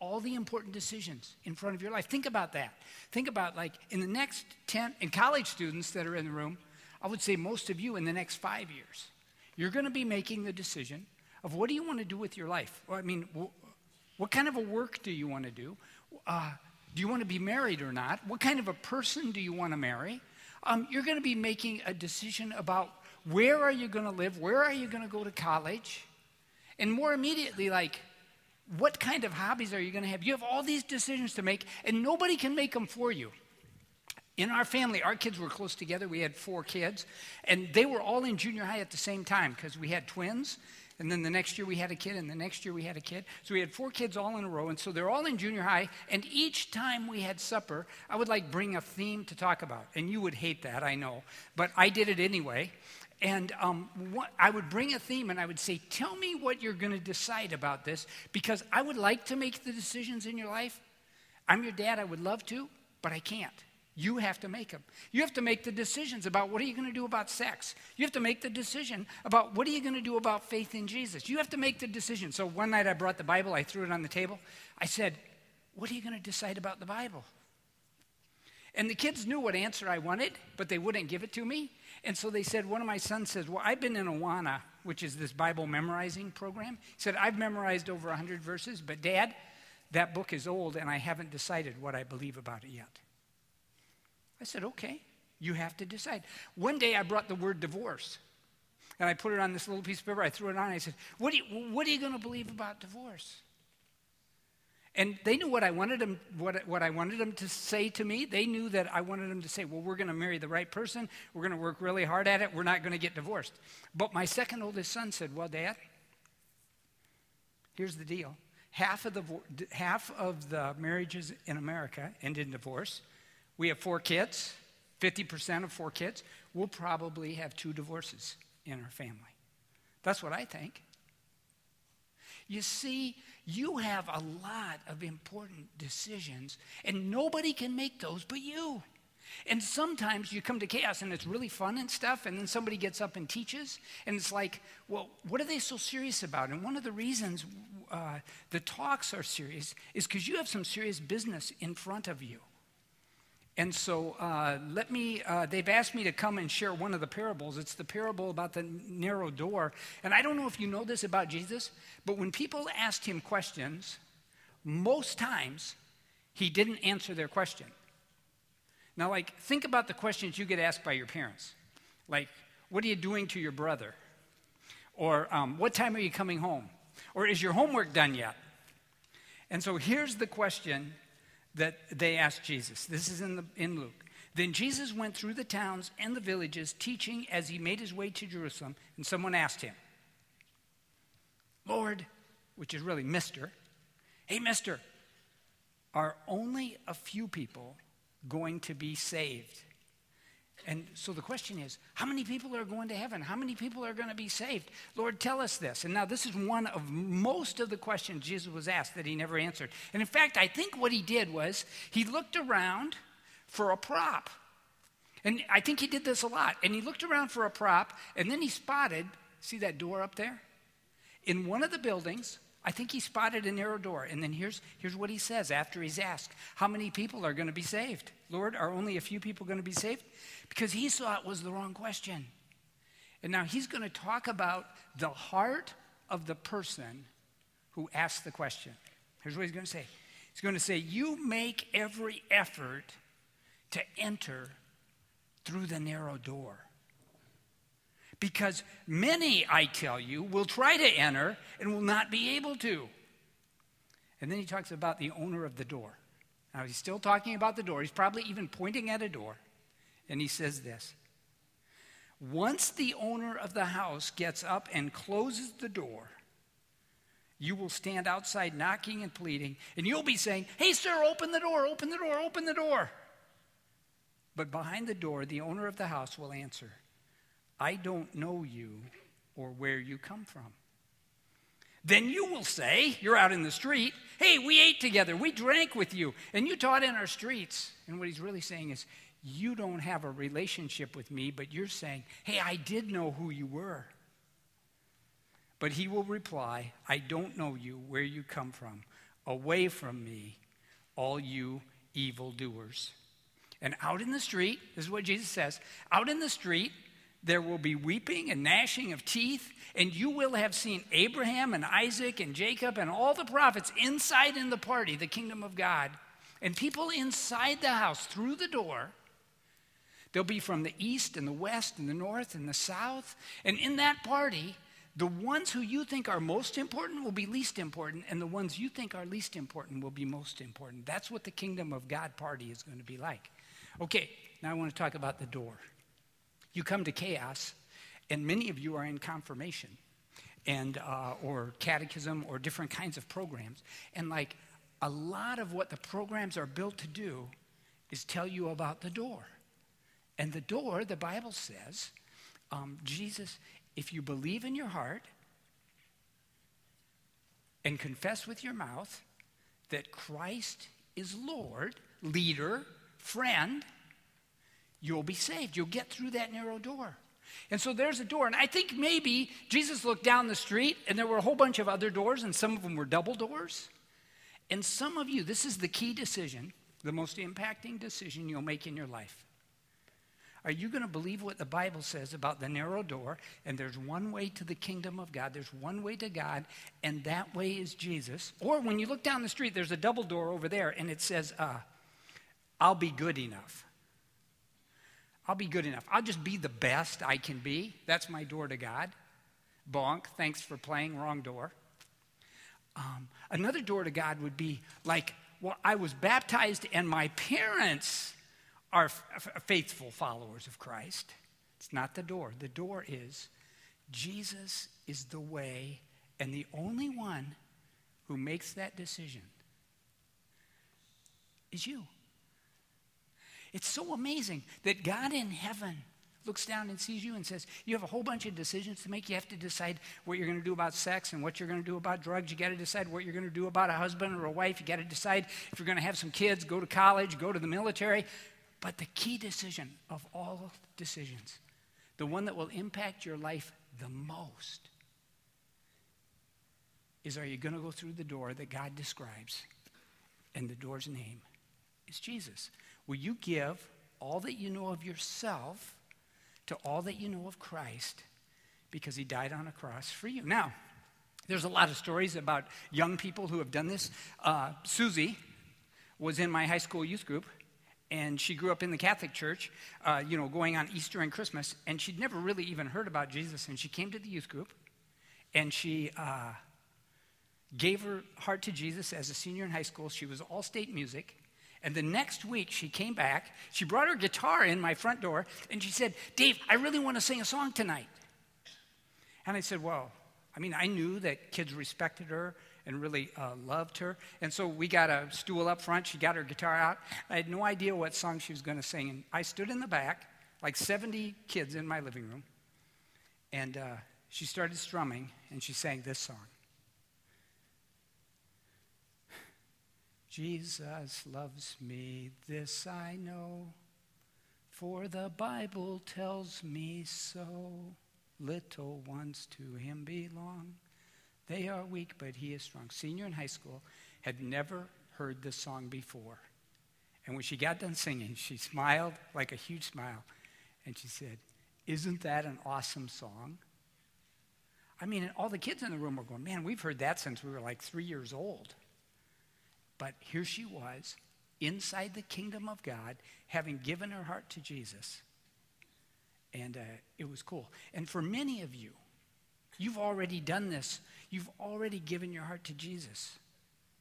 all the important decisions in front of your life. Think about that. Think about like in the next 10, and college students that are in the room, I would say most of you in the next five years, you're going to be making the decision of what do you want to do with your life? Well, I mean, what kind of a work do you want to do? Uh, do you want to be married or not? What kind of a person do you want to marry? Um, you're going to be making a decision about where are you going to live? Where are you going to go to college? And more immediately, like, what kind of hobbies are you going to have? You have all these decisions to make, and nobody can make them for you. In our family, our kids were close together. We had four kids, and they were all in junior high at the same time because we had twins. And then the next year we had a kid, and the next year we had a kid. So we had four kids all in a row, and so they're all in junior high. And each time we had supper, I would like bring a theme to talk about. And you would hate that, I know, but I did it anyway. And um, what, I would bring a theme and I would say, Tell me what you're going to decide about this because I would like to make the decisions in your life. I'm your dad, I would love to, but I can't. You have to make them. You have to make the decisions about what are you going to do about sex. You have to make the decision about what are you going to do about faith in Jesus. You have to make the decision. So one night I brought the Bible, I threw it on the table. I said, What are you going to decide about the Bible? And the kids knew what answer I wanted, but they wouldn't give it to me. And so they said, one of my sons says, Well, I've been in Awana, which is this Bible memorizing program. He said, I've memorized over 100 verses, but dad, that book is old and I haven't decided what I believe about it yet. I said, Okay, you have to decide. One day I brought the word divorce and I put it on this little piece of paper. I threw it on. I said, What, you, what are you going to believe about divorce? And they knew what I wanted them, what, what I wanted them to say to me. They knew that I wanted them to say, well, we're going to marry the right person. We're going to work really hard at it. We're not going to get divorced. But my second oldest son said, well, Dad, here's the deal. Half of the, half of the marriages in America end in divorce. We have four kids, 50% of four kids. We'll probably have two divorces in our family. That's what I think. You see, you have a lot of important decisions, and nobody can make those but you. And sometimes you come to chaos and it's really fun and stuff, and then somebody gets up and teaches, and it's like, well, what are they so serious about? And one of the reasons uh, the talks are serious is because you have some serious business in front of you. And so uh, let me, uh, they've asked me to come and share one of the parables. It's the parable about the narrow door. And I don't know if you know this about Jesus, but when people asked him questions, most times he didn't answer their question. Now, like, think about the questions you get asked by your parents. Like, what are you doing to your brother? Or, um, what time are you coming home? Or, is your homework done yet? And so here's the question that they asked Jesus. This is in, the, in Luke. Then Jesus went through the towns and the villages, teaching as he made his way to Jerusalem, and someone asked him, Lord, which is really Mister, hey, Mister, are only a few people going to be saved? And so the question is how many people are going to heaven? How many people are going to be saved? Lord, tell us this. And now, this is one of most of the questions Jesus was asked that he never answered. And in fact, I think what he did was he looked around for a prop. And I think he did this a lot. And he looked around for a prop, and then he spotted see that door up there? In one of the buildings, I think he spotted a narrow door. And then here's, here's what he says after he's asked How many people are going to be saved? Lord, are only a few people going to be saved? Because he saw it was the wrong question. And now he's going to talk about the heart of the person who asked the question. Here's what he's going to say He's going to say, You make every effort to enter through the narrow door. Because many, I tell you, will try to enter and will not be able to. And then he talks about the owner of the door. Now, he's still talking about the door. He's probably even pointing at a door. And he says this Once the owner of the house gets up and closes the door, you will stand outside knocking and pleading, and you'll be saying, Hey, sir, open the door, open the door, open the door. But behind the door, the owner of the house will answer, I don't know you or where you come from. Then you will say, You're out in the street, hey, we ate together, we drank with you, and you taught in our streets. And what he's really saying is, You don't have a relationship with me, but you're saying, Hey, I did know who you were. But he will reply, I don't know you, where you come from. Away from me, all you evildoers. And out in the street, this is what Jesus says out in the street, there will be weeping and gnashing of teeth, and you will have seen Abraham and Isaac and Jacob and all the prophets inside in the party, the kingdom of God. And people inside the house through the door. They'll be from the east and the west and the north and the south. And in that party, the ones who you think are most important will be least important, and the ones you think are least important will be most important. That's what the kingdom of God party is going to be like. Okay, now I want to talk about the door. You come to chaos, and many of you are in confirmation and uh, or catechism or different kinds of programs. And like a lot of what the programs are built to do is tell you about the door. And the door the bible says um, jesus if you believe in your heart and confess with your mouth that Christ is Lord, leader, friend, you'll be saved. You'll get through that narrow door. And so there's a door. And I think maybe Jesus looked down the street and there were a whole bunch of other doors, and some of them were double doors. And some of you, this is the key decision, the most impacting decision you'll make in your life. Are you going to believe what the Bible says about the narrow door? And there's one way to the kingdom of God, there's one way to God, and that way is Jesus. Or when you look down the street, there's a double door over there, and it says, uh, I'll be good enough. I'll be good enough. I'll just be the best I can be. That's my door to God. Bonk, thanks for playing, wrong door. Um, another door to God would be like, well, I was baptized and my parents are faithful followers of Christ. It's not the door. The door is Jesus is the way and the only one who makes that decision is you. It's so amazing that God in heaven looks down and sees you and says, You have a whole bunch of decisions to make. You have to decide what you're going to do about sex and what you're going to do about drugs. You got to decide what you're going to do about a husband or a wife. You got to decide if you're going to have some kids, go to college, go to the military. But the key decision of all decisions, the one that will impact your life the most, is are you going to go through the door that God describes? And the door's name is Jesus. Will you give all that you know of yourself to all that you know of Christ because he died on a cross for you? Now, there's a lot of stories about young people who have done this. Uh, Susie was in my high school youth group and she grew up in the Catholic Church, uh, you know, going on Easter and Christmas, and she'd never really even heard about Jesus. And she came to the youth group, and she uh, gave her heart to Jesus as a senior in high school. She was all state music. And the next week, she came back. She brought her guitar in my front door, and she said, Dave, I really want to sing a song tonight. And I said, Well, I mean, I knew that kids respected her and really uh, loved her. And so we got a stool up front. She got her guitar out. I had no idea what song she was going to sing. And I stood in the back, like 70 kids in my living room. And uh, she started strumming, and she sang this song Jesus loves me, this I know, for the Bible tells me so. Little ones to him belong. They are weak, but he is strong. Senior in high school had never heard this song before. And when she got done singing, she smiled like a huge smile. And she said, Isn't that an awesome song? I mean, all the kids in the room were going, Man, we've heard that since we were like three years old. But here she was, inside the kingdom of God, having given her heart to Jesus. And uh, it was cool. And for many of you, You've already done this. You've already given your heart to Jesus.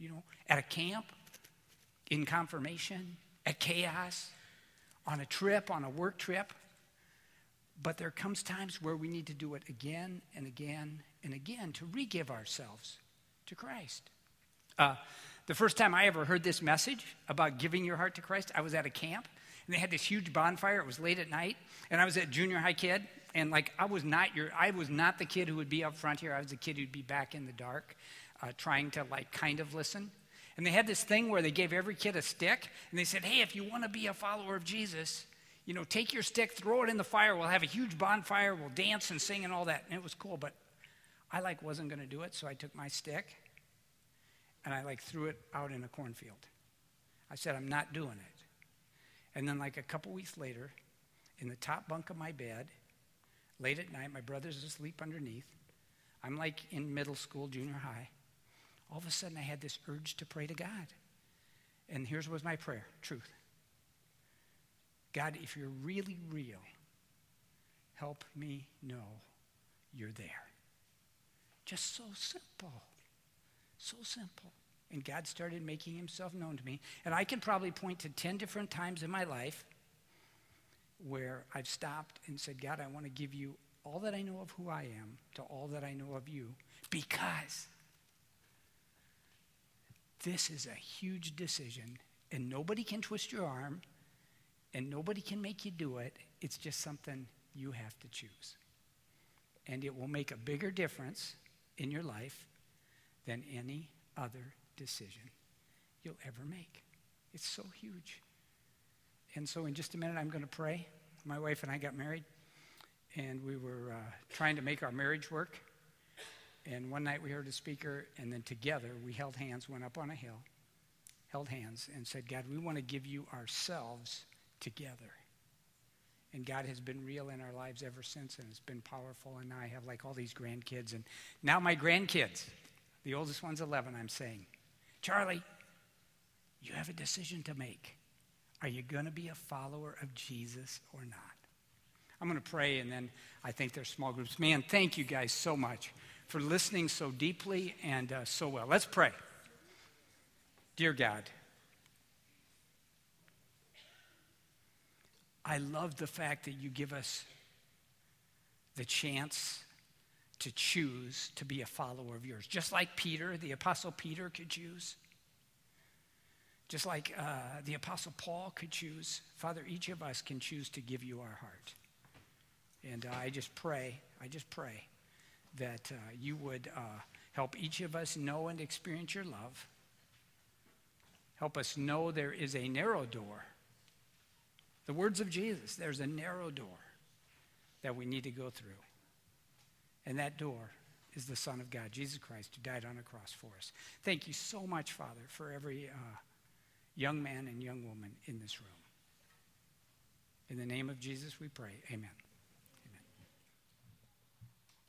You know, at a camp, in confirmation, at chaos, on a trip, on a work trip. But there comes times where we need to do it again and again and again to re give ourselves to Christ. Uh, the first time I ever heard this message about giving your heart to Christ, I was at a camp and they had this huge bonfire. It was late at night, and I was a junior high kid, and like I was not your, I was not the kid who would be up front here. I was the kid who'd be back in the dark, uh, trying to like kind of listen. And they had this thing where they gave every kid a stick, and they said, "Hey, if you want to be a follower of Jesus, you know, take your stick, throw it in the fire. We'll have a huge bonfire. We'll dance and sing and all that." And it was cool, but I like wasn't going to do it, so I took my stick and I like threw it out in a cornfield. I said, I'm not doing it. And then, like a couple weeks later, in the top bunk of my bed, late at night, my brother's asleep underneath. I'm like in middle school, junior high. All of a sudden, I had this urge to pray to God. And here's was my prayer truth. God, if you're really real, help me know you're there. Just so simple. So simple. And God started making himself known to me. And I can probably point to 10 different times in my life where I've stopped and said, God, I want to give you all that I know of who I am to all that I know of you because this is a huge decision and nobody can twist your arm and nobody can make you do it. It's just something you have to choose. And it will make a bigger difference in your life than any other decision you'll ever make. It's so huge. And so, in just a minute, I'm going to pray. My wife and I got married, and we were uh, trying to make our marriage work. And one night we heard a speaker, and then together we held hands, went up on a hill, held hands, and said, God, we want to give you ourselves together. And God has been real in our lives ever since, and it's been powerful. And now I have like all these grandkids. And now my grandkids, the oldest one's 11, I'm saying, Charlie, you have a decision to make. Are you going to be a follower of Jesus or not? I'm going to pray, and then I think there's small groups. Man, thank you guys so much for listening so deeply and uh, so well. Let's pray. Dear God, I love the fact that you give us the chance to choose to be a follower of yours. Just like Peter, the Apostle Peter could choose. Just like uh, the Apostle Paul could choose. Father, each of us can choose to give you our heart. And uh, I just pray, I just pray that uh, you would uh, help each of us know and experience your love. Help us know there is a narrow door the words of Jesus there's a narrow door that we need to go through. And that door is the Son of God, Jesus Christ, who died on a cross for us. Thank you so much, Father, for every uh, young man and young woman in this room. In the name of Jesus, we pray. Amen.